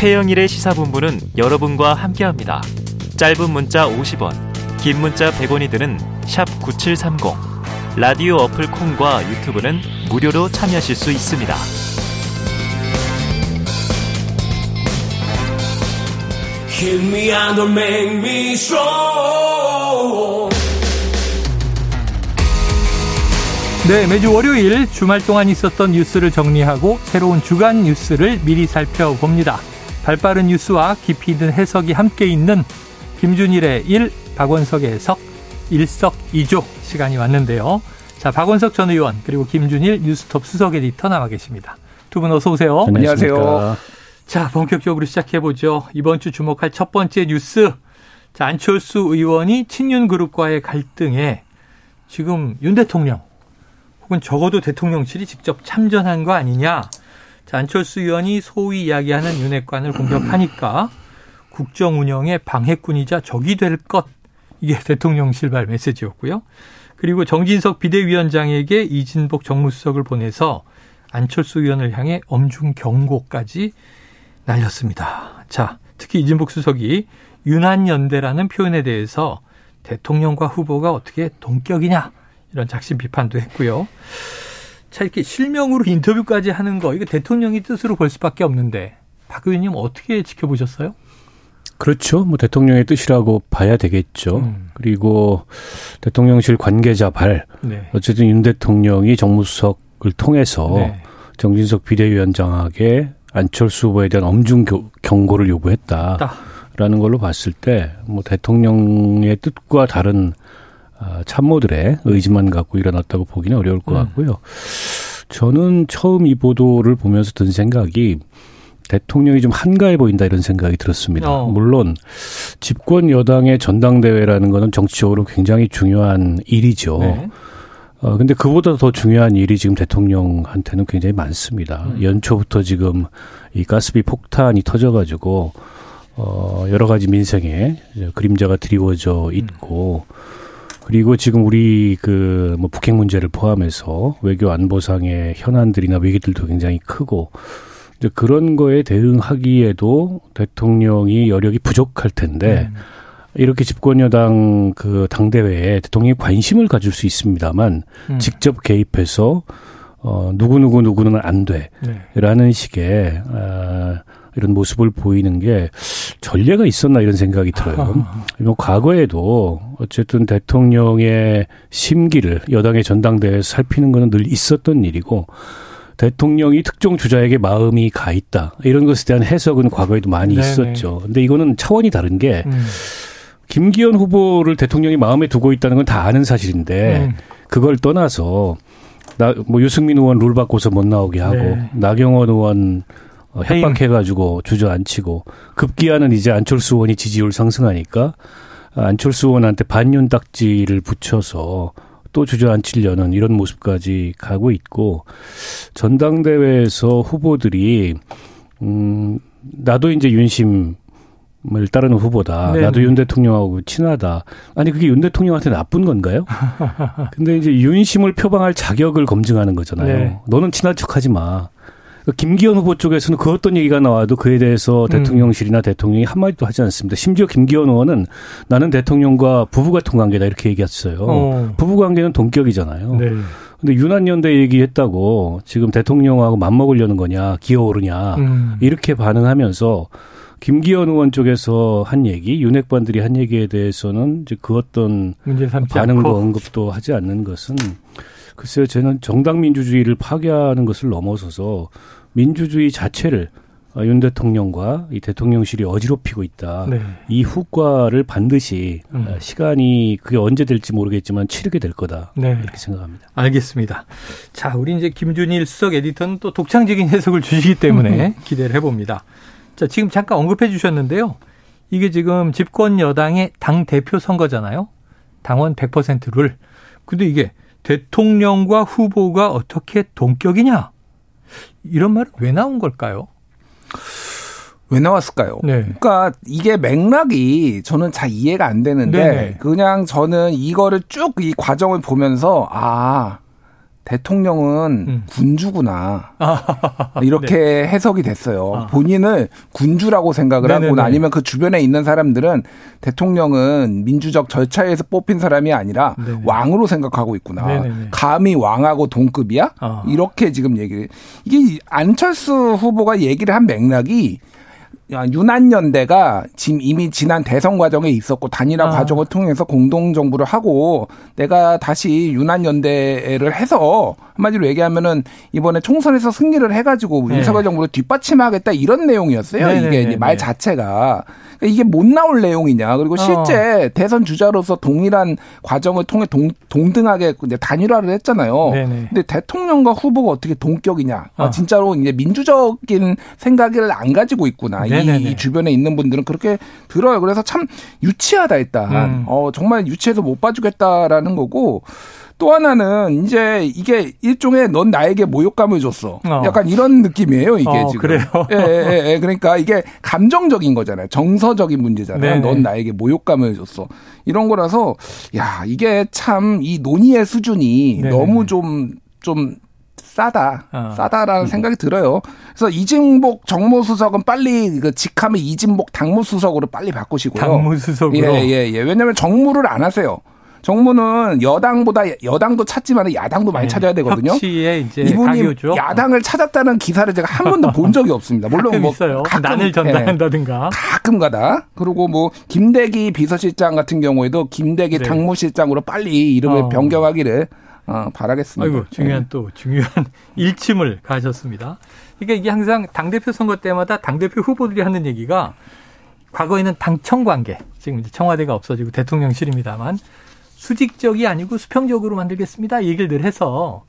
최영일의 시사본부는 여러분과 함께합니다. 짧은 문자 50원, 긴 문자 100원이 드는 9730. 라디오 어플 콩과 유튜브는 무료로 참여하실 수 있습니다. 네, 매주 월요일 주말 동안 있었던 뉴스를 정리하고 새로운 주간 뉴스를 미리 살펴봅니다. 발빠른 뉴스와 깊이 있는 해석이 함께 있는 김준일의 1, 박원석의 석, 일석이조 시간이 왔는데요. 자, 박원석 전 의원 그리고 김준일 뉴스톱 수석 에디터 나와 계십니다. 두 분 어서 오세요. 안녕하세요. 자, 본격적으로 시작해 보죠. 이번 주 주목할 첫 번째 뉴스. 자, 안철수 의원이 친윤 그룹과의 갈등에 지금 윤 대통령 혹은 적어도 대통령실이 직접 참전한 거 아니냐. 자, 안철수 의원이 소위 이야기하는 윤핵관을 공격하니까 국정 운영의 방해꾼이자 적이 될 것. 이게 대통령실 발 메시지였고요. 그리고 정진석 비대위원장에게 이진복 정무수석을 보내서 안철수 의원을 향해 엄중 경고까지 날렸습니다. 자, 특히 이진복 수석이 윤한연대라는 표현에 대해서 대통령과 후보가 어떻게 동격이냐 이런 작심 비판도 했고요. 자, 이렇게 실명으로 인터뷰까지 하는 거, 이거 대통령이 뜻으로 볼 수밖에 없는데, 박 의원님 어떻게 지켜보셨어요? 그렇죠. 뭐 대통령의 뜻이라고 봐야 되겠죠. 음. 그리고 대통령실 관계자 발, 네. 어쨌든 윤 대통령이 정무수석을 통해서 네. 정진석 비대위원장에게 안철수 후보에 대한 엄중 경고를 요구했다라는 걸로 봤을 때, 뭐 대통령의 뜻과 다른 아, 참모들의 의지만 갖고 일어났다고 보기는 어려울 것 음. 같고요. 저는 처음 이 보도를 보면서 든 생각이 대통령이 좀 한가해 보인다 이런 생각이 들었습니다. 어. 물론 집권 여당의 전당대회라는 거는 정치적으로 굉장히 중요한 일이죠. 네. 어, 근데 그보다 더 중요한 일이 지금 대통령한테는 굉장히 많습니다. 음. 연초부터 지금 이 가스비 폭탄이 터져가지고, 어, 여러 가지 민생에 그림자가 드리워져 있고, 음. 그리고 지금 우리 그 뭐 북핵 문제를 포함해서 외교 안보상의 현안들이나 위기들도 굉장히 크고 이제 그런 거에 대응하기에도 대통령이 여력이 부족할 텐데 음. 이렇게 집권 여당 그 당대회에 대통령이 관심을 가질 수 있습니다만 음. 직접 개입해서 어 누구 누구 누구는 안 돼라는 네. 식의 아 이런 모습을 보이는 게 전례가 있었나 이런 생각이 들어요. 뭐 과거에도 어쨌든 대통령의 심기를 여당의 전당대회에서 살피는 거는 늘 있었던 일이고 대통령이 특정 주자에게 마음이 가 있다. 이런 것에 대한 해석은 과거에도 많이 네네. 있었죠. 근데 이거는 차원이 다른 게 음. 김기현 후보를 대통령이 마음에 두고 있다는 건 다 아는 사실인데 음. 그걸 떠나서 나 뭐 유승민 의원 룰 바꿔서 못 나오게 하고 네. 나경원 의원 어, 협박해가지고 주저앉히고 급기야는 이제 안철수 의원이 지지율 상승하니까 안철수 의원한테 반윤 딱지를 붙여서 또 주저앉히려는 이런 모습까지 가고 있고 전당대회에서 후보들이 음 나도 이제 윤심 을 따르는 후보다. 네네. 나도 윤 대통령하고 친하다. 아니 그게 윤 대통령한테 나쁜 건가요? 근데 이제 윤심을 표방할 자격을 검증하는 거잖아요. 네. 너는 친한 척하지 마. 그 김기현 후보 쪽에서는 그 어떤 얘기가 나와도 그에 대해서 음. 대통령실이나 대통령이 한마디도 하지 않습니다. 심지어 김기현 의원은 나는 대통령과 부부 같은 관계다 이렇게 얘기했어요. 어. 부부 관계는 동격이잖아요. 네. 근데 유난연대 얘기했다고 지금 대통령하고 맞먹으려는 거냐, 기어오르냐, 음. 이렇게 반응하면서 김기현 의원 쪽에서 한 얘기, 윤핵관들이 한 얘기에 대해서는 이제 그 어떤 반응도 않고. 언급도 하지 않는 것은 글쎄요, 저는 정당 민주주의를 파괴하는 것을 넘어서서 민주주의 자체를 윤 대통령과 이 대통령실이 어지럽히고 있다. 네. 이 후과를 반드시 음. 시간이 그게 언제 될지 모르겠지만 치르게 될 거다. 네. 이렇게 생각합니다. 알겠습니다. 자, 우리 이제 김준일 수석 에디터는 또 독창적인 해석을 주시기 때문에 기대를 해봅니다. 자, 지금 잠깐 언급해 주셨는데요. 이게 지금 집권 여당의 당 대표 선거잖아요. 당원 100% 룰. 근데 이게 대통령과 후보가 어떻게 동격이냐? 이런 말은 왜 나온 걸까요? 왜 나왔을까요? 네. 그러니까 이게 맥락이 저는 잘 이해가 안 되는데 네네. 그냥 저는 이거를 쭉 이 과정을 보면서 아 대통령은 음. 군주구나 이렇게 네. 해석이 됐어요. 아. 본인을 군주라고 생각을 네네네. 하거나 아니면 그 주변에 있는 사람들은 대통령은 민주적 절차에서 뽑힌 사람이 아니라 네네. 왕으로 생각하고 있구나. 네네네. 감히 왕하고 동급이야? 아. 이렇게 지금 얘기를 이게 안철수 후보가 얘기를 한 맥락이 유난연대가 지금 이미 지난 대선 과정에 있었고 단일화 아. 과정을 통해서 공동 정부를 하고 내가 다시 유난연대를 해서 한마디로 얘기하면은 이번에 총선에서 승리를 해가지고 네. 윤석열 정부를 뒷받침하겠다 이런 내용이었어요. 네네네네. 이게 말 자체가 그러니까 이게 못 나올 내용이냐. 그리고 어. 실제 어. 대선 주자로서 동일한 과정을 통해 동, 동등하게 단일화를 했잖아요. 네네. 근데 대통령과 후보가 어떻게 동격이냐. 어. 진짜로 이제 민주적인 생각을 안 가지고 있구나. 이, 이, 주변에 있는 분들은 그렇게 들어요. 그래서 참 유치하다 일단. 음. 어, 정말 유치해서 못 봐주겠다라는 거고. 또 하나는 이제 이게 일종의 넌 나에게 모욕감을 줬어. 어. 약간 이런 느낌이에요, 이게 어, 지금. 그래요? 예, 예, 예. 그러니까 이게 감정적인 거잖아요. 정서적인 문제잖아요. 네네. 넌 나에게 모욕감을 줬어. 이런 거라서 야, 이게 참 이 논의의 수준이 네네. 너무 좀 좀 싸다. 어. 싸다라는 음. 생각이 들어요. 그래서 이진복 정무수석은 빨리 그 직함을 이진복 당무수석으로 빨리 바꾸시고요. 당무수석으로. 예, 예, 예. 왜냐면 정무를 안 하세요. 정무는 여당보다 여당도 찾지만 야당도 많이 네. 찾아야 되거든요. 이분이 가교죠. 야당을 찾았다는 기사를 제가 한 번도 본 적이 없습니다. 물론 뭐 있어요. 가끔 난을 전달한다든가 네. 가끔가다. 그리고 뭐 김대기 비서실장 같은 경우에도 김대기 네. 당무실장으로 빨리 이름을 어. 변경하기를 어, 바라겠습니다. 아이고 중요한 네. 또 중요한 일침을 가셨습니다. 그러니까 이게 항상 당 대표 선거 때마다 당 대표 후보들이 하는 얘기가 과거에는 당청 관계 지금 이제 청와대가 없어지고 대통령실입니다만 수직적이 아니고 수평적으로 만들겠습니다. 얘기를 늘 해서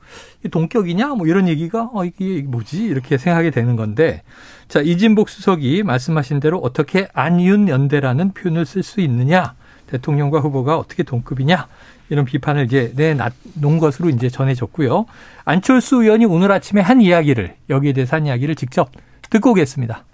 동격이냐 뭐 이런 얘기가 어 이게 뭐지 이렇게 생각이 되는 건데 자 이진복 수석이 말씀하신 대로 어떻게 안윤 연대라는 표현을 쓸 수 있느냐 대통령과 후보가 어떻게 동급이냐 이런 비판을 이제 내놓은 것으로 이제 전해졌고요. 안철수 의원이 오늘 아침에 한 이야기를 여기에 대해서 한 이야기를 직접 듣고 오겠습니다.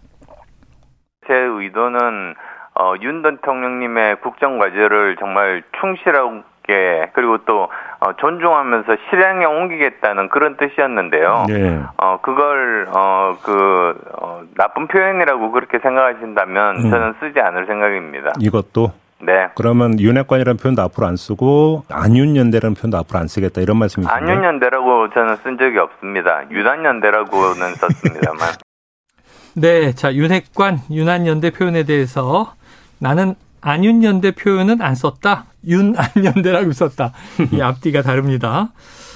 제 의도는 어, 윤 대통령님의 국정 과제를 정말 충실하게 그리고 또 어, 존중하면서 실행에 옮기겠다는 그런 뜻이었는데요. 네. 어, 그걸 어, 그 어, 나쁜 표현이라고 그렇게 생각하신다면 음. 저는 쓰지 않을 생각입니다. 이것도 네. 그러면 윤핵관이라는 표현도 앞으로 안 쓰고 안윤연대라는 표현도 앞으로 안 쓰겠다 이런 말씀이시죠? 안윤연대라고 저는 쓴 적이 없습니다. 유난연대라고는 썼습니다만. 네, 자 윤핵관 윤한연대 표현에 대해서 나는 안윤연대 표현은 안 썼다. 윤안연대라고 썼다. 이 앞뒤가 다릅니다.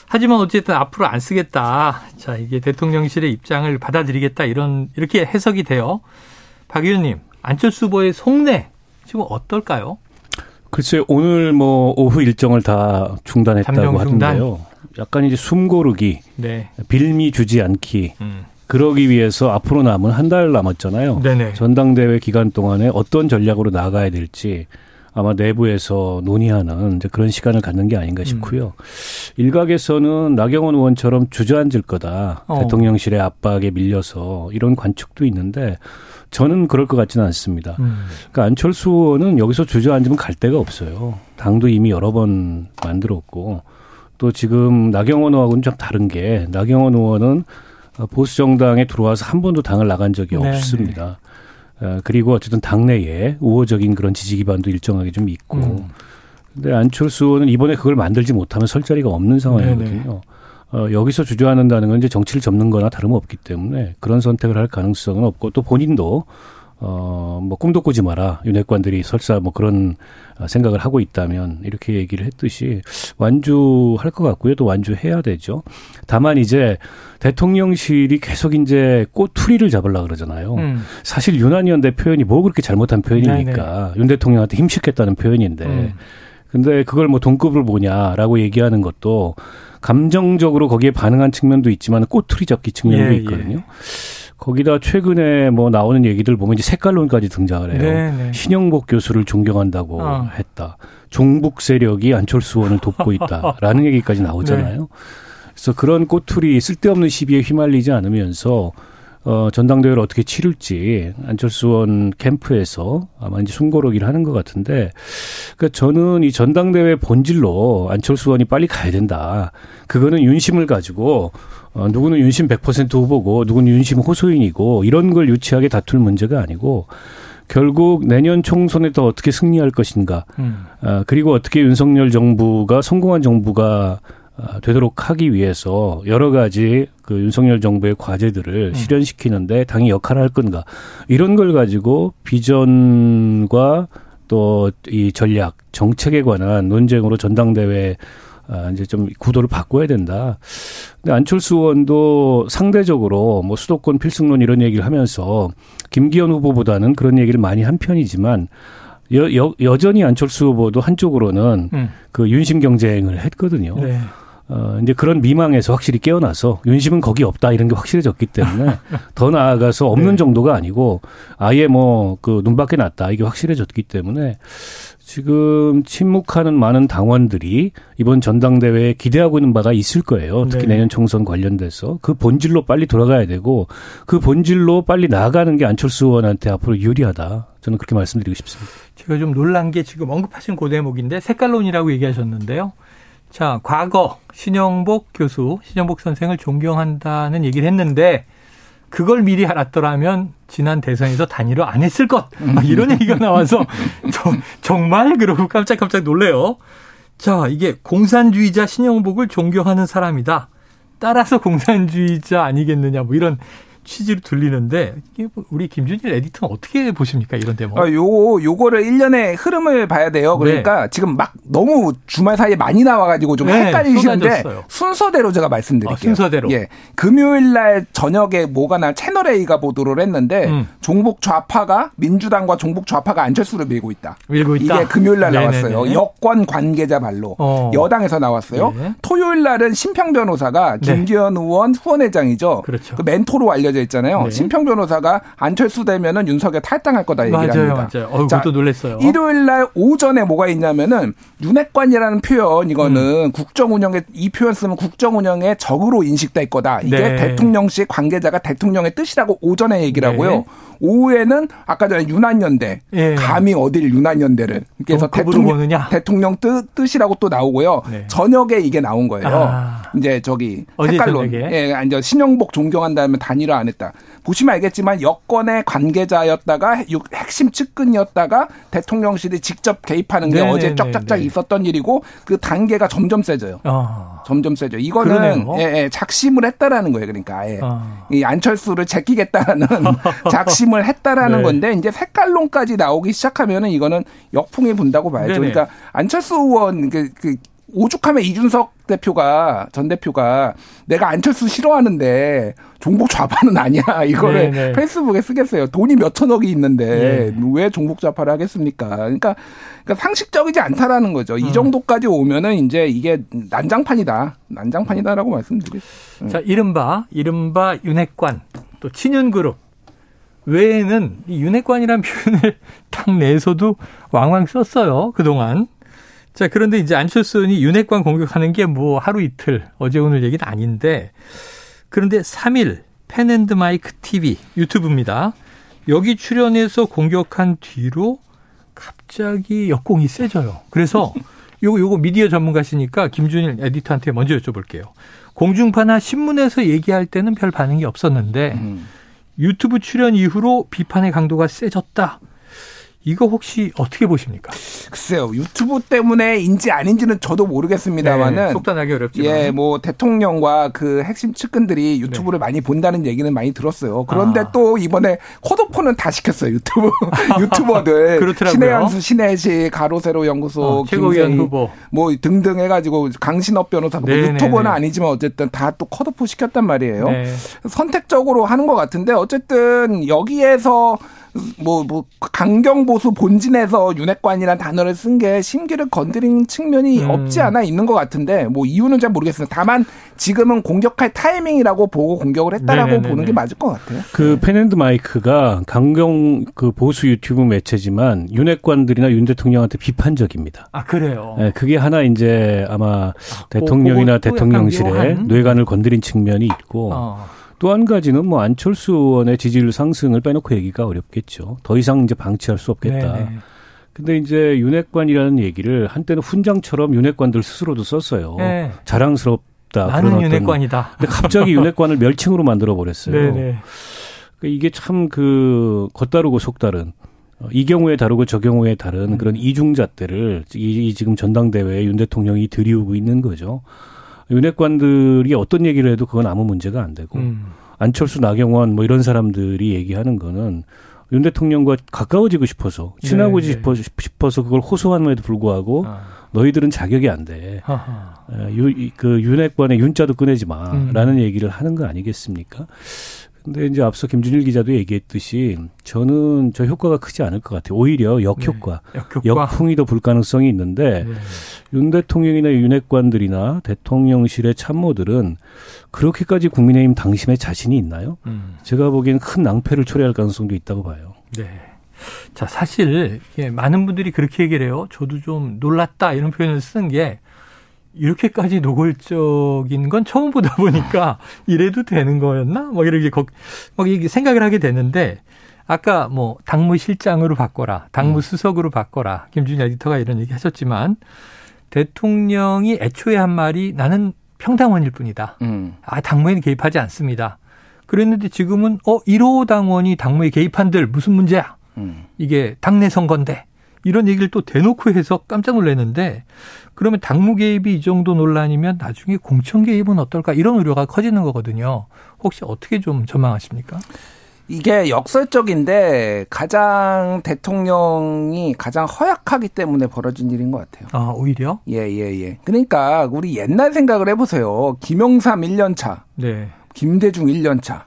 하지만 어쨌든 앞으로 안 쓰겠다. 자, 이게 대통령실의 입장을 받아들이겠다. 이런, 이렇게 해석이 돼요. 박 의원님, 안철수 후보의 속내, 지금 어떨까요? 글쎄, 오늘 뭐, 오후 일정을 다 중단했다고 하던데요. 약간 이제 숨 고르기, 네. 빌미 주지 않기, 음. 그러기 위해서 앞으로 남은 한 달 남았잖아요. 네네. 전당대회 기간 동안에 어떤 전략으로 나가야 될지 아마 내부에서 논의하는 이제 그런 시간을 갖는 게 아닌가 싶고요. 음. 일각에서는 나경원 의원처럼 주저앉을 거다. 어. 대통령실의 압박에 밀려서 이런 관측도 있는데 저는 그럴 것 같지는 않습니다. 음. 그러니까 안철수 의원은 여기서 주저앉으면 갈 데가 없어요. 당도 이미 여러 번 만들었고 또 지금 나경원 의원하고는 좀 다른 게 나경원 의원은 어, 보수 정당에 들어와서 한 번도 당을 나간 적이 네. 없습니다. 어, 그리고 어쨌든 당내에 우호적인 그런 지지 기반도 일정하게 좀 있고. 음. 근데 안철수 의원은 이번에 그걸 만들지 못하면 설 자리가 없는 상황이거든요. 어, 여기서 주저앉는다는 건 이제 정치를 접는 거나 다름없기 때문에 그런 선택을 할 가능성은 없고 또 본인도 어, 뭐 꿈도 꾸지 마라. 윤핵관들이 설사 뭐 그런 생각을 하고 있다면 이렇게 얘기를 했듯이 완주할 것 같고요. 또 완주해야 되죠. 다만 이제 대통령실이 계속 이제 꼬투리를 잡으려 그러잖아요. 음. 사실 윤한위원대 표현이 뭐 그렇게 잘못한 표현입니까? 네 네. 윤 대통령한테 힘실겠다는 표현인데. 음. 근데 그걸 뭐 동급을 보냐라고 얘기하는 것도 감정적으로 거기에 반응한 측면도 있지만 꼬투리 잡기 측면도 예, 있거든요. 예. 거기다 최근에 뭐 나오는 얘기들 보면 이제 색깔론까지 등장을 해요. 네네. 네. 신영복 교수를 존경한다고 어. 했다. 종북 세력이 안철수 의원을 돕고 있다라는 얘기까지 나오잖아요. 네. 그래서 그런 꼬투리 쓸데없는 시비에 휘말리지 않으면서 어, 전당대회를 어떻게 치를지 안철수 의원 캠프에서 아마 이제 숨고르기를 하는 것 같은데, 그러니까 저는 이 전당대회 본질로 안철수 의원이 빨리 가야 된다. 그거는 윤심을 가지고 어, 누구는 윤심 100% 후보고 누구는 윤심 호소인이고 이런 걸 유치하게 다툴 문제가 아니고 결국 내년 총선에 더 어떻게 승리할 것인가. 음. 아, 그리고 어떻게 윤석열 정부가 성공한 정부가 아, 되도록 하기 위해서 여러 가지 그 윤석열 정부의 과제들을 음. 실현시키는데 당이 역할을 할 건가. 이런 걸 가지고 비전과 또 이 전략, 정책에 관한 논쟁으로 전당대회 아, 이제 좀 구도를 바꿔야 된다. 근데 안철수 의원도 상대적으로 뭐 수도권 필승론 이런 얘기를 하면서 김기현 후보보다는 그런 얘기를 많이 한 편이지만 여, 여, 여전히 안철수 후보도 한쪽으로는 음. 그 윤심 경쟁을 했거든요. 네. 어, 이제 그런 미망에서 확실히 깨어나서 윤심은 거기 없다 이런 게 확실해졌기 때문에 더 나아가서 없는 네. 정도가 아니고 아예 뭐 그 눈밖에 났다 이게 확실해졌기 때문에 지금 침묵하는 많은 당원들이 이번 전당대회에 기대하고 있는 바가 있을 거예요. 특히 네. 내년 총선 관련돼서 그 본질로 빨리 돌아가야 되고 그 본질로 빨리 나아가는 게 안철수 의원한테 앞으로 유리하다. 저는 그렇게 말씀드리고 싶습니다. 제가 좀 놀란 게 지금 언급하신 고 대목인데 색깔론이라고 얘기하셨는데요. 자, 과거 신영복 교수, 신영복 선생을 존경한다는 얘기를 했는데 그걸 미리 알았더라면 지난 대선에서 단일화 안 했을 것. 이런 얘기가 나와서 저, 정말 그러고 깜짝깜짝 놀래요. 자, 이게 공산주의자 신영복을 존경하는 사람이다. 따라서 공산주의자 아니겠느냐 뭐 이런 취지로 들리는데 뭐 우리 김준일 에디터는 어떻게 보십니까 이런 대목? 아, 요 요거를 1년의 흐름을 봐야 돼요. 그러니까 네. 지금 막 너무 주말 사이에 많이 나와가지고 좀 네, 헷갈리시는데 쏟아졌어요. 순서대로 제가 말씀드릴게요. 아, 순서대로. 예, 금요일 날 저녁에 뭐가 나 채널 A가 보도를 했는데 음. 종북 좌파가 민주당과 종북 좌파가 안철수를 밀고 있다. 밀고 있다. 이게 금요일 날 나왔어요. 여권 관계자 말로 어. 여당에서 나왔어요. 네. 토요일 날은 심평 변호사가 네. 김기현 의원 후원회장이죠. 그렇죠. 그 멘토로 알려 알려져 있잖아요. 네. 심평 변호사가 안철수 되면은 윤석열 탈당할 거다 얘기를 맞아요, 합니다. 맞아요. 어, 그것도 놀랐어요. 일요일 날 오전에 뭐가 있냐면은 윤핵관이라는 표현 이거는 음. 국정 운영에 이 표현 쓰면 국정 운영의 적으로 인식될 거다. 이게 네. 대통령실 관계자가 대통령의 뜻이라고 오전에 얘기를 네. 하고요. 오후에는 아까 전에 유난연대 예. 감히 어딜 유난연대를 그래서 대통령 대통령 뜻 뜻이라고 또 나오고요. 네. 저녁에 이게 나온 거예요. 아. 이제 저기 색깔론 예, 이제 신영복 존경한다면 단일화 안 했다. 보시면 알겠지만 여권의 관계자였다가 핵심 측근이었다가 대통령실이 직접 개입하는 게 네네네네. 어제 쫙쫙쫙 있었던 일이고 그 단계가 점점 세져요. 어. 점점 세져. 이거는 예, 예, 작심을 했다라는 거예요. 그러니까 아예 어. 이 안철수를 제끼겠다라는 작심을 했다라는 네. 건데 이제 색깔론까지 나오기 시작하면은 이거는 역풍이 분다고 봐야죠. 네네. 그러니까 안철수 의원 그, 그 오죽하면 이준석 대표가 전 대표가 내가 안철수 싫어하는데 종북 좌파는 아니야 이거를 네네. 네. 페이스북에 쓰겠어요. 돈이 몇 천억이 있는데 네. 왜 종북 좌파를 하겠습니까? 그러니까, 그러니까 상식적이지 않다라는 거죠. 이 음. 정도까지 오면은 이제 이게 난장판이다, 난장판이다라고 말씀드리겠습니다. 자, 이른바 이른바 윤핵관 또 친윤 그룹 외에는 이 윤핵관이라는 표현을 딱 내서도 왕왕 썼어요 그동안. 자, 그런데 이제 안철수 의원이 윤핵관 공격하는 게 뭐 하루 이틀, 어제 오늘 얘기는 아닌데, 그런데 3일 펜앤드마이크 TV 유튜브입니다. 여기 출연해서 공격한 뒤로 갑자기 역공이 세져요. 그래서 요거 요거 미디어 전문가시니까 김준일 에디터한테 먼저 여쭤볼게요. 공중파나 신문에서 얘기할 때는 별 반응이 없었는데 음. 유튜브 출연 이후로 비판의 강도가 세졌다. 이거 혹시 어떻게 보십니까? 글쎄요. 유튜브 때문에인지 아닌지는 저도 모르겠습니다만은 네, 속단하기 어렵지만 예, 뭐 대통령과 그 핵심 측근들이 유튜브를 네. 많이 본다는 얘기는 많이 들었어요. 그런데 아. 또 이번에 코드폰은 다 시켰어요. 유튜브 유튜버들 그렇더라고요. 신혜연수, 신혜시, 가로세로 연구소, 어, 최고위원 후보 뭐 등등 해 가지고 강신업 변호사 뭐 유튜버는 아니지만 어쨌든 다 또 컷오프 시켰단 말이에요. 네. 선택적으로 하는 것 같은데 어쨌든 여기에서 뭐, 뭐, 강경보수 본진에서 윤핵관이라는 단어를 쓴 게 심기를 건드린 측면이 음. 없지 않아 있는 것 같은데, 뭐, 이유는 잘 모르겠습니다. 다만, 지금은 공격할 타이밍이라고 보고 공격을 했다라고 네네네네. 보는 게 맞을 것 같아요. 그 펜앤드 마이크가 강경 그 보수 유튜브 매체지만 윤핵관들이나 윤 대통령한테 비판적입니다. 아, 그래요? 네, 그게 하나 이제 아마 아, 대통령이나 대통령실에 뇌관을 건드린 측면이 있고, 어. 또 한 가지는 뭐 안철수 의원의 지지율 상승을 빼놓고 얘기가 어렵겠죠. 더 이상 이제 방치할 수 없겠다. 네네. 근데 이제 윤핵관이라는 얘기를 한때는 훈장처럼 윤핵관들 스스로도 썼어요. 네. 자랑스럽다. 나는 윤핵관이다. 근데 갑자기 윤핵관을 멸칭으로 만들어 버렸어요. 그러니까 이게 참 그 겉다르고 속다른 어, 이 경우에 다르고 저 경우에 다른 음. 그런 이중잣대를 이, 이 지금 전당대회에 윤 대통령이 들이우고 있는 거죠. 윤핵관들이 어떤 얘기를 해도 그건 아무 문제가 안 되고 음. 안철수 나경원 뭐 이런 사람들이 얘기하는 거는 윤 대통령과 가까워지고 싶어서 친하고 네, 싶어, 네. 싶어서 그걸 호소함에도 불구하고 아. 너희들은 자격이 안 돼. 유, 그 윤핵관의 윤자도 꺼내지 마라는 음. 얘기를 하는 거 아니겠습니까? 근데 이제 앞서 김준일 기자도 얘기했듯이 저는 저 효과가 크지 않을 것 같아요. 오히려 역효과, 네, 역효과. 역풍이 더 불 가능성이 있는데 네. 윤 대통령이나 윤핵관들이나 대통령실의 참모들은 그렇게까지 국민의힘 당심에 자신이 있나요? 음. 제가 보기엔 큰 낭패를 초래할 가능성도 있다고 봐요. 네. 자, 사실 많은 분들이 그렇게 얘기를 해요. 저도 좀 놀랐다 이런 표현을 쓰는 게 이렇게까지 노골적인 건 처음 보다 보니까 이래도 되는 거였나? 뭐 이렇게 막 이게 생각을 하게 되는데 아까 뭐 당무 실장으로 바꿔라, 당무 수석으로 바꿔라. 김준일 에디터가 이런 얘기 하셨지만 대통령이 애초에 한 말이 나는 평당원일 뿐이다. 음. 아, 당무에는 개입하지 않습니다. 그랬는데 지금은 어 1호 당원이 당무에 개입한들 무슨 문제야? 음. 이게 당내 선거인데 이런 얘기를 또 대놓고 해서 깜짝 놀랐는데 그러면 당무 개입이 이 정도 논란이면 나중에 공천 개입은 어떨까 이런 우려가 커지는 거거든요. 혹시 어떻게 좀 전망하십니까? 이게 역설적인데 가장 대통령이 가장 허약하기 때문에 벌어진 일인 것 같아요. 아, 오히려? 예, 예, 예. 그러니까 우리 옛날 생각을 해보세요. 김영삼 1년 차. 네. 김대중 1년 차.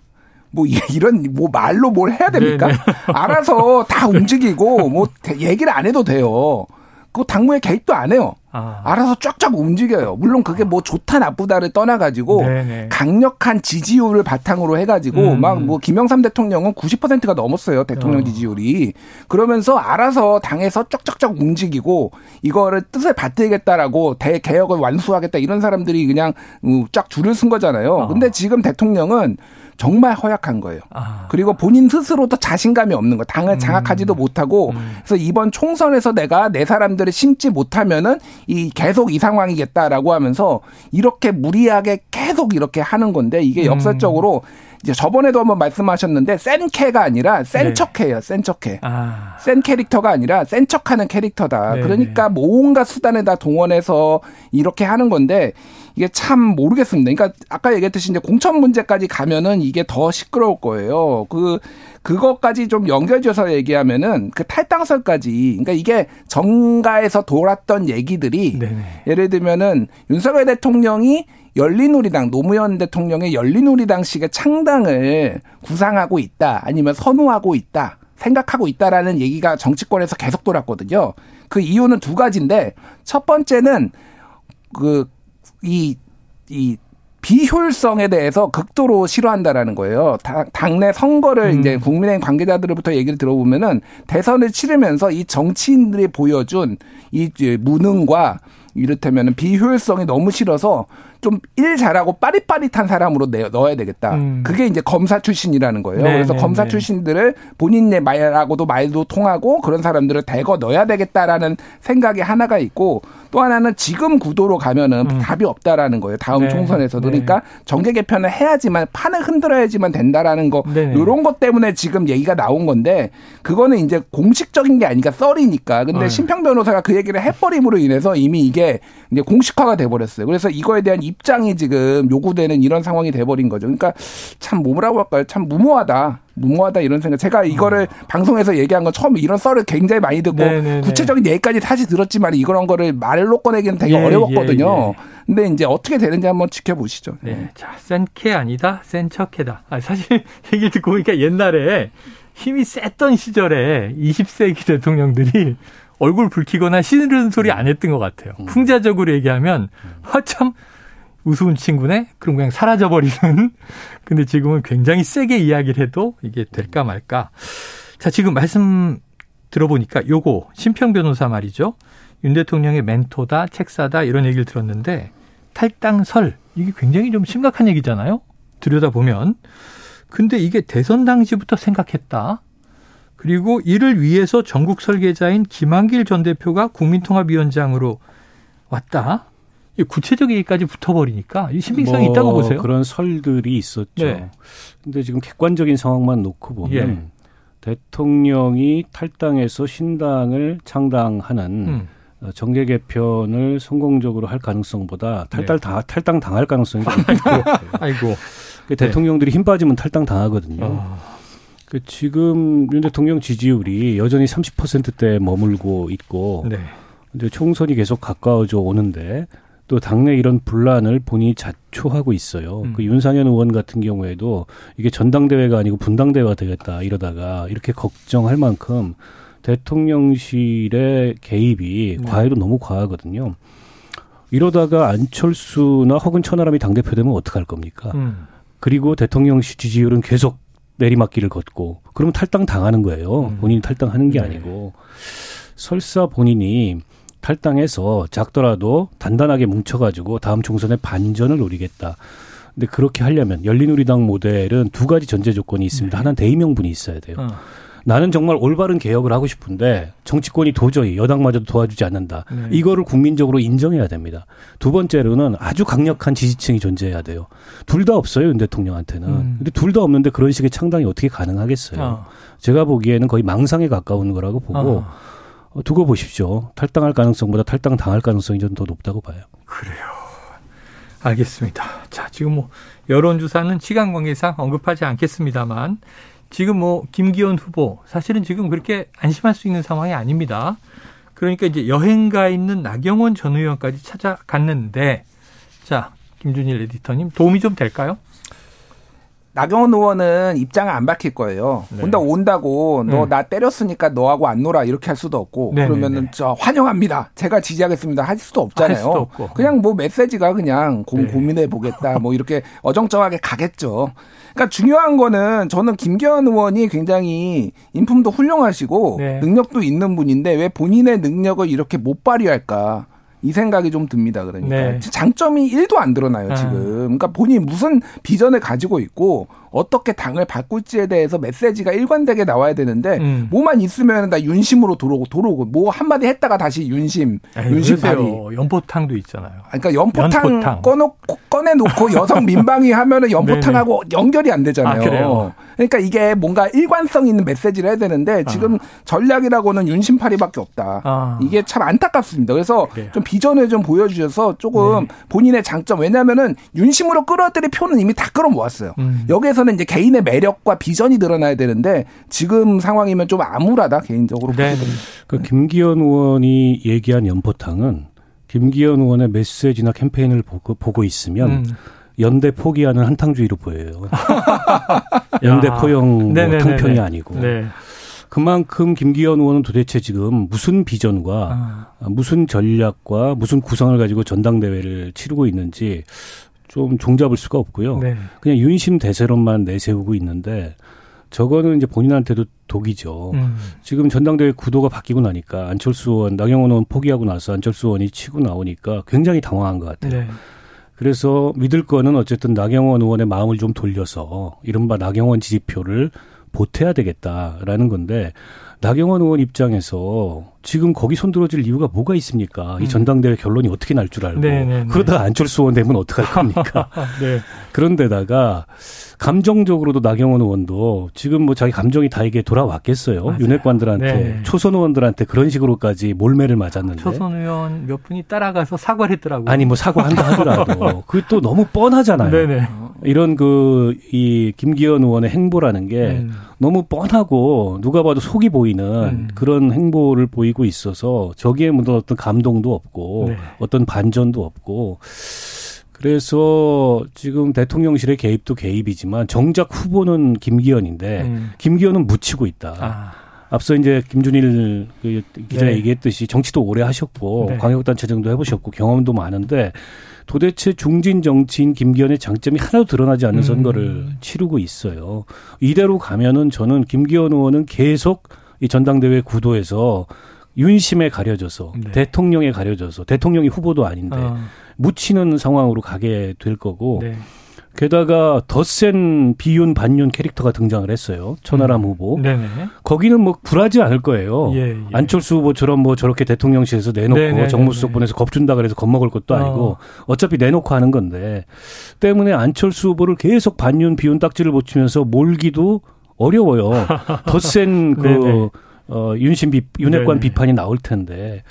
뭐 이런 뭐 말로 뭘 해야 됩니까? 네네. 네. 알아서 다 움직이고 뭐 얘기를 안 해도 돼요. 그 당무에 개입도 안 해요. 아. 알아서 쫙쫙 움직여요. 물론 그게 뭐 좋다 나쁘다를 떠나가지고 네네. 강력한 지지율을 바탕으로 해가지고 음. 막뭐 김영삼 대통령은 90%가 넘었어요. 대통령 어. 지지율이. 그러면서 알아서 당에서 쫙쫙쫙 움직이고 이거를 뜻을 받들겠다라고 대개혁을 완수하겠다 이런 사람들이 그냥 음, 쫙 줄을 쓴 거잖아요. 어. 근데 지금 대통령은 정말 허약한 거예요. 아. 그리고 본인 스스로도 자신감이 없는 거. 당을 음. 장악하지도 음. 못하고 음. 그래서 이번 총선에서 내가 내 사람들을 심지 못하면은 이 계속 이 상황이겠다라고 하면서 이렇게 무리하게 계속 이렇게 하는 건데 이게 음. 역설적으로 이제 저번에도 한번 말씀하셨는데 센 캐가 아니라 센 네. 척해요. 센 척해. 아. 센 캐릭터가 아니라 센 척하는 캐릭터다. 네. 그러니까 뭐 온갖 수단에 다 동원해서 이렇게 하는 건데 이게 참 모르겠습니다. 그러니까 아까 얘기했듯이 이제 공천 문제까지 가면은 이게 더 시끄러울 거예요. 그 그것까지 좀 연결져서 얘기하면은 그 탈당설까지 그러니까 이게 정가에서 돌았던 얘기들이 네네. 예를 들면은 윤석열 대통령이 열린우리당 노무현 대통령의 열린우리당식의 창당을 구상하고 있다 아니면 선호하고 있다 생각하고 있다라는 얘기가 정치권에서 계속 돌았거든요. 그 이유는 두 가지인데 첫 번째는 그 이, 이 비효율성에 대해서 극도로 싫어한다라는 거예요. 당내 선거를 음. 이제 국민의힘 관계자들로부터 얘기를 들어보면은 대선을 치르면서 이 정치인들이 보여준 이 무능과 이를테면 비효율성이 너무 싫어서 좀 일 잘하고 빠릿빠릿한 사람으로 내, 넣어야 되겠다. 음. 그게 이제 검사 출신이라는 거예요. 네, 그래서 네, 검사 네. 출신들을 본인의 말하고도 말도 통하고 그런 사람들을 대거 넣어야 되겠다라는 생각이 하나가 있고 또 하나는 지금 구도로 가면은 음. 답이 없다라는 거예요. 다음 네. 총선에서도. 네. 그러니까 정계 개편을 해야지만 판을 흔들어야지만 된다라는 거. 네. 이런 것 때문에 지금 얘기가 나온 건데 그거는 이제 공식적인 게 아니까 썰이니까. 근데 어. 심평 변호사가 그 얘기를 해버림으로 인해서 이미 이게 이제 공식화가 돼 버렸어요. 그래서 이거에 대한 입장이 지금 요구되는 이런 상황이 돼 버린 거죠. 그러니까 참 뭐라고 할까요? 참 무모하다. 무모하다 이런 생각. 제가 이거를 어. 방송에서 얘기한 건 처음에 이런 썰을 굉장히 많이 듣고 네네네. 구체적인 얘기까지 다시 들었지만 이런 거를 말로 꺼내기는 되게 예, 어려웠거든요. 예, 예. 근데 이제 어떻게 되는지 한번 지켜보시죠. 네. 네. 자, 센캐 아니다, 센 척해다. 아, 사실 얘기 듣고 보니까 옛날에 힘이 셌던 시절에 20세기 대통령들이 얼굴 붉히거나 싫은 소리 안 했던 것 같아요. 음. 풍자적으로 얘기하면, 화참 음. 우스운 친구네? 그럼 그냥 사라져버리는. 근데 지금은 굉장히 세게 이야기를 해도 이게 될까 말까. 자, 지금 말씀 들어보니까 요거, 심평 변호사 말이죠. 윤 대통령의 멘토다, 책사다, 이런 얘기를 들었는데, 탈당설, 이게 굉장히 좀 심각한 얘기잖아요? 들여다보면. 근데 이게 대선 당시부터 생각했다. 그리고 이를 위해서 전국 설계자인 김한길 전 대표가 국민통합위원장으로 왔다. 구체적 얘기까지 붙어버리니까 이 신빙성이 뭐 있다고 보세요. 그런 설들이 있었죠. 네. 근데 지금 객관적인 상황만 놓고 보면 예. 대통령이 탈당해서 신당을 창당하는 음. 어, 정계 개편을 성공적으로 할 가능성보다 탈당 네. 탈당 당할 가능성이 아이고, 아이고. 그 대통령들이 힘 빠지면 탈당 당하거든요. 어. 그 지금 윤 대통령 지지율이 여전히 30%대 머물고 있고 네. 이제 총선이 계속 가까워져 오는데 또 당내 이런 분란을 본인이 자초하고 있어요. 음. 그 윤상현 의원 같은 경우에도 이게 전당대회가 아니고 분당대회가 되겠다 이러다가 이렇게 걱정할 만큼 대통령실의 개입이 네. 과해도 너무 과하거든요. 이러다가 안철수나 혹은 천하람이 당대표 되면 어떡할 겁니까? 음. 그리고 대통령 지지율은 계속 내리막길을 걷고 그러면 탈당 당하는 거예요. 음. 본인이 탈당하는 게 네. 아니고 설사 본인이 탈당해서 작더라도 단단하게 뭉쳐가지고 다음 총선에 반전을 노리겠다. 근데 그렇게 하려면 열린우리당 모델은 두 가지 전제 조건이 있습니다. 네. 하나는 대의명분이 있어야 돼요. 어. 나는 정말 올바른 개혁을 하고 싶은데 정치권이 도저히 여당마저도 도와주지 않는다. 네. 이거를 국민적으로 인정해야 됩니다. 두 번째로는 아주 강력한 지지층이 존재해야 돼요. 둘 다 없어요, 윤 대통령한테는. 음. 근데 둘 다 없는데 그런 식의 창당이 어떻게 가능하겠어요? 어. 제가 보기에는 거의 망상에 가까운 거라고 보고 어. 두고 보십시오. 탈당할 가능성보다 탈당 당할 가능성이 좀 더 높다고 봐요. 그래요. 알겠습니다. 자, 지금 뭐 여론조사는 시간 관계상 언급하지 않겠습니다만 지금 뭐 김기현 후보 사실은 지금 그렇게 안심할 수 있는 상황이 아닙니다. 그러니까 이제 여행가 있는 나경원 전 의원까지 찾아갔는데 자 김준일 에디터님 도움이 좀 될까요? 나경원 의원은 입장을 안 밝힐 거예요. 네. 온다 온다고 너나 네. 때렸으니까 너하고 안 놀아 이렇게 할 수도 없고 네, 네 그러면은 네. 저 환영합니다. 제가 지지하겠습니다. 할 수도 없잖아요. 할 수도 그냥 뭐 메시지가 그냥 고, 네. 민해 보겠다 뭐 이렇게 어정쩡하게 가겠죠. 그러니까 중요한 거는 저는 김기현 의원이 굉장히 인품도 훌륭하시고 능력도 있는 분인데 왜 본인의 능력을 이렇게 못 발휘할까? 이 생각이 좀 듭니다. 그러니까 네. 장점이 1도 안 드러나요, 아. 지금. 그러니까 본인이 무슨 비전을 가지고 있고 어떻게 당을 바꿀지에 대해서 메시지가 일관되게 나와야 되는데 음. 뭐만 있으면 다 윤심으로 들어오고 들어오고 뭐 한마디 했다가 다시 윤심 에이, 윤심 발이 연포탕도 있잖아요. 그러니까 연포탕, 연포탕. 꺼놓고 꺼내놓고 여성 민방위 하면은 연포탕하고 연결이 안 되잖아요. 아, 그러니까 이게 뭔가 일관성 있는 메시지를 해야 되는데 지금 아. 전략이라고는 윤심파리밖에 없다. 아. 이게 참 안타깝습니다. 그래서 그래요. 좀 비 전을 좀 보여주셔서 조금 네. 본인의 장점 왜냐하면은 윤심으로 끌어들일 표는 이미 다 끌어모았어요. 음. 여기에서 여기서는 이제 개인의 매력과 비전이 드러나야 되는데 지금 상황이면 좀 암울하다 개인적으로 네. 그 김기현 의원이 얘기한 연포탕은 김기현 의원의 메시지나 캠페인을 보고, 보고 있으면 음. 연대 포기하는 한탕주의로 보여요. 연대 포용 뭐 탕평이 아니고. 네. 그만큼 김기현 의원은 도대체 지금 무슨 비전과 아. 무슨 전략과 무슨 구성을 가지고 전당대회를 치르고 있는지 좀 종잡을 수가 없고요. 네. 그냥 윤심 대세론만 내세우고 있는데 저거는 이제 본인한테도 독이죠. 음. 지금 전당대회 구도가 바뀌고 나니까 안철수 의원, 나경원 의원 포기하고 나서 안철수 의원이 치고 나오니까 굉장히 당황한 것 같아요. 네. 그래서 믿을 거는 어쨌든 나경원 의원의 마음을 좀 돌려서 이른바 나경원 지지표를 보태야 되겠다라는 건데 나경원 의원 입장에서 지금 거기 손들어질 이유가 뭐가 있습니까? 이 음. 전당대회 결론이 어떻게 날 줄 알고 네네네. 그러다가 안철수 의원 되면 어떡할 겁니까? 네. 그런데다가 감정적으로도 나경원 의원도 지금 뭐 자기 감정이 다 이게 돌아왔겠어요. 맞아요. 윤핵관들한테 네. 초선 의원들한테 그런 식으로까지 몰매를 맞았는데 초선 의원 몇 분이 따라가서 사과를 했더라고요. 아니 뭐 사과한다 하더라도 그게 또 너무 뻔하잖아요. 네네. 이런 그 이 김기현 의원의 행보라는 게 음. 너무 뻔하고 누가 봐도 속이 보이는 음. 그런 행보를 보이고 있어서 저기에 묻은 어떤 감동도 없고 네. 어떤 반전도 없고 그래서 지금 대통령실의 개입도 개입이지만 정작 후보는 김기현인데 음. 김기현은 묻히고 있다. 아. 앞서 이제 김준일 그 기자 네. 얘기했듯이 정치도 오래 하셨고 네. 광역단체장도 해보셨고 경험도 많은데 도대체 중진 정치인 김기현의 장점이 하나도 드러나지 않는 음. 선거를 치르고 있어요. 이대로 가면은 저는 김기현 의원은 계속 이 전당대회 구도에서 윤심에 가려져서 네. 대통령에 가려져서 대통령이 후보도 아닌데 어. 묻히는 상황으로 가게 될 거고 네. 게다가 더 센 비윤 반윤 캐릭터가 등장을 했어요. 천하람 음. 후보. 네네. 거기는 뭐 불하지 않을 거예요. 예, 예. 안철수 후보처럼 뭐 저렇게 대통령실에서 내놓고 네네, 정무수석 보내서 겁준다 그래서 겁먹을 것도 아니고 어. 어차피 내놓고 하는 건데 때문에 안철수 후보를 계속 반윤 비윤 딱지를 붙이면서 몰기도 어려워요. 더 센 그 어, 윤심 비, 윤핵관 네네. 비판이 나올 텐데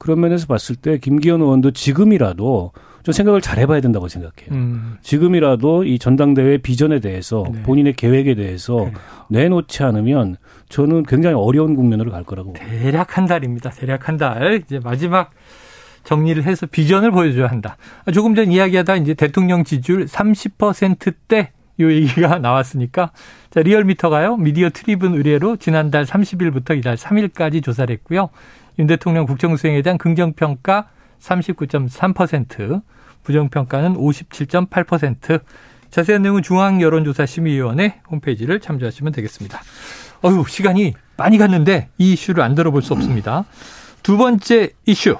그런 면에서 봤을 때 김기현 의원도 지금이라도 좀 생각을 잘 해봐야 된다고 생각해요. 음. 지금이라도 이 전당대회 비전에 대해서 네. 본인의 계획에 대해서 네. 내놓지 않으면 저는 굉장히 어려운 국면으로 갈 거라고. 대략 한 달입니다. 대략 한 달. 이제 마지막 정리를 해서 비전을 보여줘야 한다. 조금 전 이야기하다 이제 대통령 지지율 30%대 요 얘기가 나왔으니까 자 리얼미터가요 미디어 트리븐 의뢰로 지난달 30일부터 이달 3일까지 조사를 했고요. 윤 대통령 국정수행에 대한 긍정평가 39.3%, 부정평가는 57.8%. 자세한 내용은 중앙여론조사심의위원회 홈페이지를 참조하시면 되겠습니다. 어휴, 시간이 많이 갔는데 이 이슈를 안 들어볼 수 없습니다. 두 번째 이슈.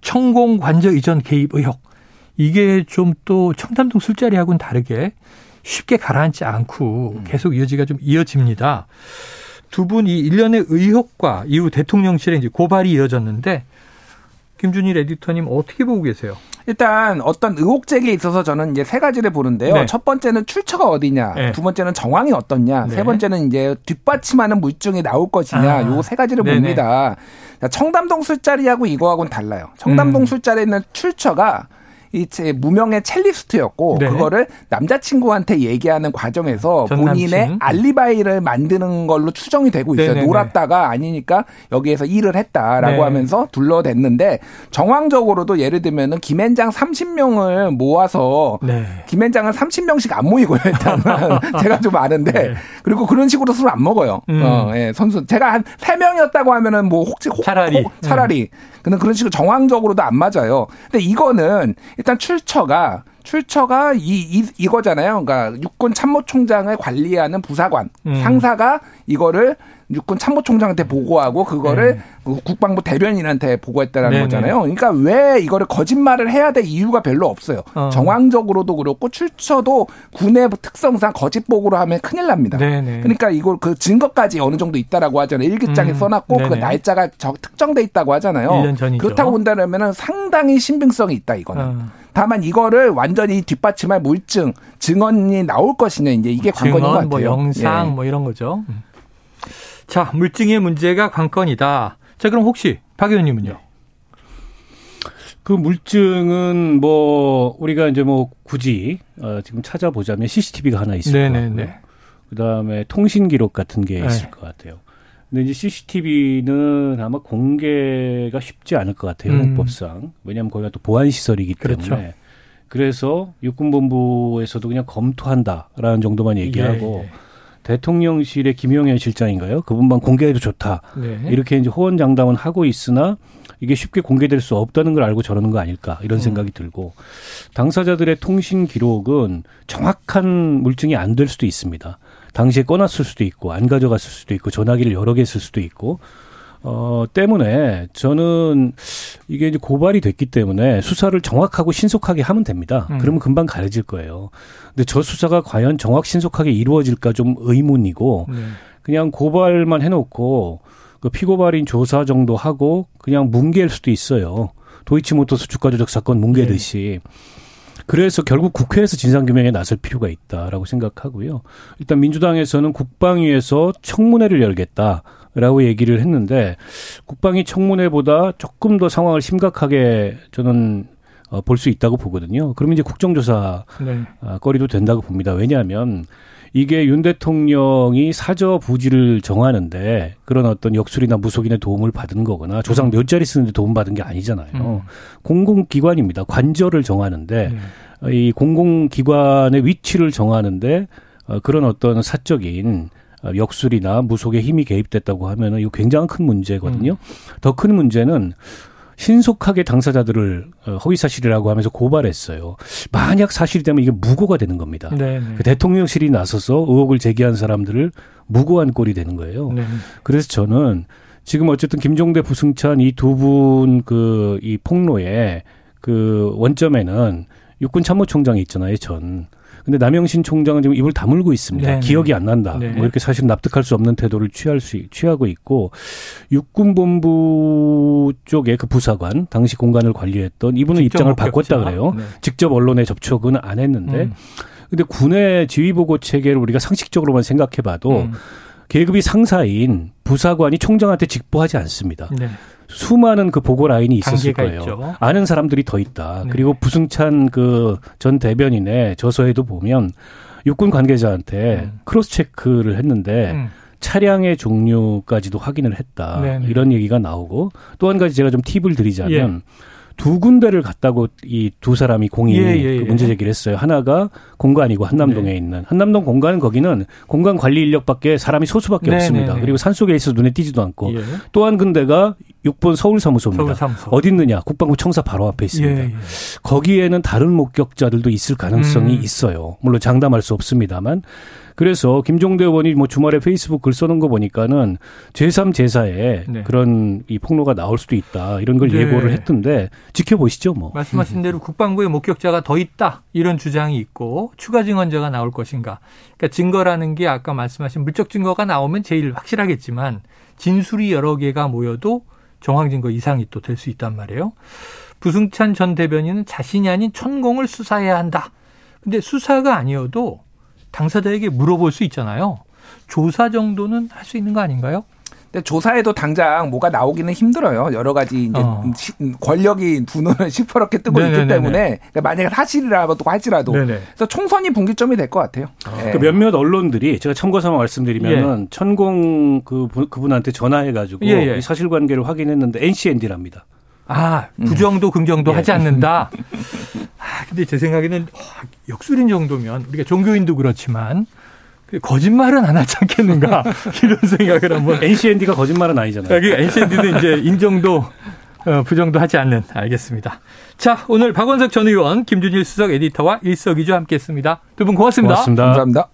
청공 관저 이전 개입 의혹. 이게 좀 또 청담동 술자리하고는 다르게 쉽게 가라앉지 않고 계속 이어지가 좀 이어집니다. 두 분 이 일련의 의혹과 이후 대통령실에 이제 고발이 이어졌는데 김준일 에디터님 어떻게 보고 계세요? 일단 어떤 의혹 제기에 있어서 저는 이제 세 가지를 보는데요. 네. 첫 번째는 출처가 어디냐, 네. 두 번째는 정황이 어떻냐, 네. 세 번째는 이제 뒷받침하는 물증이 나올 것이냐, 아. 요세 가지를 네네. 봅니다. 청담동 술자리하고 이거하고는 달라요. 청담동 음. 술자리는 출처가 이제 무명의 첼리스트였고 네. 그거를 남자친구한테 얘기하는 과정에서 본인의 알리바이를 만드는 걸로 추정이 되고 있어요. 네네네. 놀았다가 아니니까 여기에서 일을 했다라고 네. 하면서 둘러댔는데 정황적으로도 예를 들면은 김앤장 30명을 모아서 네. 김앤장은 30명씩 안 모이고요. 일단은 제가 좀 아는데 네. 그리고 그런 식으로 술 안 먹어요. 음. 어, 예, 선수 제가 한 3명이었다고 하면은 뭐 혹시 차라리 혹, 차라리 음. 근데 그런 식으로 정황적으로도 안 맞아요. 근데 이거는 일단 출처가 출처가 이, 이 이거잖아요. 그러니까 육군 참모총장을 관리하는 부사관 음. 상사가 이거를 육군 참모총장한테 보고하고 그거를 네. 그 국방부 대변인한테 보고했다라는 네네. 거잖아요. 그러니까 왜 이거를 거짓말을 해야 될 이유가 별로 없어요. 어. 정황적으로도 그렇고 출처도 군의 특성상 거짓 보고로 하면 큰일 납니다. 네네. 그러니까 이걸 그 증거까지 어느 정도 있다라고 하잖아요. 일기장에 음. 써놨고 그 날짜가 특정돼 있다고 하잖아요. 그렇다고 본다면은 상당히 신빙성이 있다 이거는. 어. 다만 이거를 완전히 뒷받침할 물증, 증언이 나올 것이냐 이제 이게 관건인 것뭐 같아요. 뭐 영상 예. 뭐 이런 거죠. 음. 자, 물증의 문제가 관건이다. 자, 그럼 혹시 박 의원님은요? 그 물증은 뭐 우리가 이제 뭐 굳이 어 지금 찾아보자면 CCTV가 하나 있을 네네네. 같고요. 그다음에 통신 기록 같은 게 네. 있을 것 같아요. 근데 이제 CCTV는 아마 공개가 쉽지 않을 것 같아요. 음. 헌법상. 왜냐하면 거기가 또 보안 시설이기 때문에. 그렇죠. 그래서 육군본부에서도 그냥 검토한다라는 정도만 얘기하고 예, 예. 대통령실의 김용현 실장인가요? 그분만 공개해도 좋다. 네. 이렇게 이제 호언장담은 하고 있으나 이게 쉽게 공개될 수 없다는 걸 알고 저러는 거 아닐까 이런 음. 생각이 음. 들고 당사자들의 통신 기록은 정확한 물증이 안 될 수도 있습니다. 당시에 꺼놨을 수도 있고 안 가져갔을 수도 있고 전화기를 여러 개 쓸 수도 있고 어, 때문에 저는 이게 이제 고발이 됐기 때문에 수사를 정확하고 신속하게 하면 됩니다. 음. 그러면 금방 가려질 거예요. 근데 저 수사가 과연 정확 신속하게 이루어질까 좀 의문이고 네. 그냥 고발만 해놓고 그 피고발인 조사 정도 하고 그냥 뭉갤 수도 있어요. 도이치모터스 주가 조작 사건 뭉개듯이. 네. 그래서 결국 국회에서 진상규명에 나설 필요가 있다라고 생각하고요. 일단 민주당에서는 국방위에서 청문회를 열겠다. 라고 얘기를 했는데 국방위 청문회보다 조금 더 상황을 심각하게 저는 어, 볼수 있다고 보거든요. 그러면 이제 국정조사 네. 어, 거리도 된다고 봅니다. 왜냐하면 이게 윤 대통령이 사저 부지를 정하는데 그런 어떤 역술이나 무속인의 도움을 받은 거거나 조상 몇 자리 쓰는데 도움 받은 게 아니잖아요. 음. 공공기관입니다. 관저를 정하는데 네. 이 공공기관의 위치를 정하는데 어, 그런 어떤 사적인 어, 역술이나 무속의 힘이 개입됐다고 하면은 이거 굉장한 큰 문제거든요. 음. 더큰 문제는 신속하게 당사자들을 어, 허위 사실이라고 하면서 고발했어요. 만약 사실이 되면 이게 무고가 되는 겁니다. 네, 네. 그 대통령실이 나서서 의혹을 제기한 사람들을 무고한 꼴이 되는 거예요. 네. 그래서 저는 지금 어쨌든 김종대 부승찬 이 두 분 그 이 폭로의 그 원점에는 육군 참모총장이 있잖아요, 전. 근데 남영신 총장은 지금 입을 다물고 있습니다. 네네. 기억이 안 난다. 네. 뭐 이렇게 사실 납득할 수 없는 태도를 취할 수 취하고 있고 육군본부 쪽에 그 부사관 당시 공간을 관리했던 이분은 입장을 바꿨다 그래요. 네. 직접 언론에 접촉은 안 했는데 음. 근데 군의 지휘보고 체계를 우리가 상식적으로만 생각해 봐도 음. 계급이 상사인 부사관이 총장한테 직보하지 않습니다. 네. 수많은 그 보고 라인이 있었을 거예요. 있죠. 아는 사람들이 더 있다. 네. 그리고 부승찬 그 전 대변인의 저서에도 보면 육군 관계자한테 음. cross check를 했는데 음. 차량의 종류까지도 확인을 했다. 네네. 네. 이런 얘기가 나오고 또 한 가지 제가 좀 팁을 드리자면 예. 두 군데를 갔다고 이 두 사람이 공히 예, 예, 그 예. 문제 제기를 했어요. 하나가 공관이고 한남동에 네. 있는 한남동 공관은 거기는 공관 관리 인력밖에 사람이 소수밖에 네, 없습니다. 네, 네. 그리고 산속에 있어 눈에 띄지도 않고 예. 또한 군데가 6번 서울사무소입니다. 서울사무소. 어디 있느냐? 국방부 청사 바로 앞에 있습니다. 예, 예. 거기에는 다른 목격자들도 있을 가능성이 음. 있어요. 물론 장담할 수 없습니다만 그래서 김종대 의원이 뭐 주말에 페이스북 글 써놓은 거 보니까는 제3 제사에 네. 그런 이 폭로가 나올 수도 있다 이런 걸 네. 예고를 했던데 지켜보시죠 뭐. 말씀하신 대로 국방부에 목격자가 더 있다 이런 주장이 있고 추가 증언자가 나올 것인가. 그러니까 증거라는 게 아까 말씀하신 물적 증거가 나오면 제일 확실하겠지만 진술이 여러 개가 모여도 정황 증거 이상이 또 될 수 있단 말이에요. 부승찬 전 대변인은 자신이 아닌 천공을 수사해야 한다. 근데 수사가 아니어도 당사자에게 물어볼 수 있잖아요. 조사 정도는 할 수 있는 거 아닌가요? 근데 조사에도 당장 뭐가 나오기는 힘들어요. 여러 가지 이제 어. 권력이 두 눈을 시퍼렇게 뜨고 네네네네. 있기 때문에 그러니까 만약에 사실이라고 할지라도 네네. 그래서 총선이 분기점이 될 것 같아요. 어. 네. 그 몇몇 언론들이 제가 참고 삼아 말씀드리면은 예. 천공 그 그분한테 전화해 가지고 예, 예. 사실관계를 확인했는데 NCND랍니다. 아 부정도 긍정도 예. 하지 않는다. 아, 근데 제 생각에는 역술인 정도면 우리가 종교인도 그렇지만 그 거짓말은 안 하지 않겠는가 이런 생각을 한번. NCND가 거짓말은 아니잖아요. 그 NCND는 이제 인정도 어, 부정도 하지 않는. 알겠습니다. 자, 오늘 박원석 전 의원, 김준일 수석 에디터와 일석이조 함께했습니다. 두 분 고맙습니다. 고맙습니다. 감사합니다.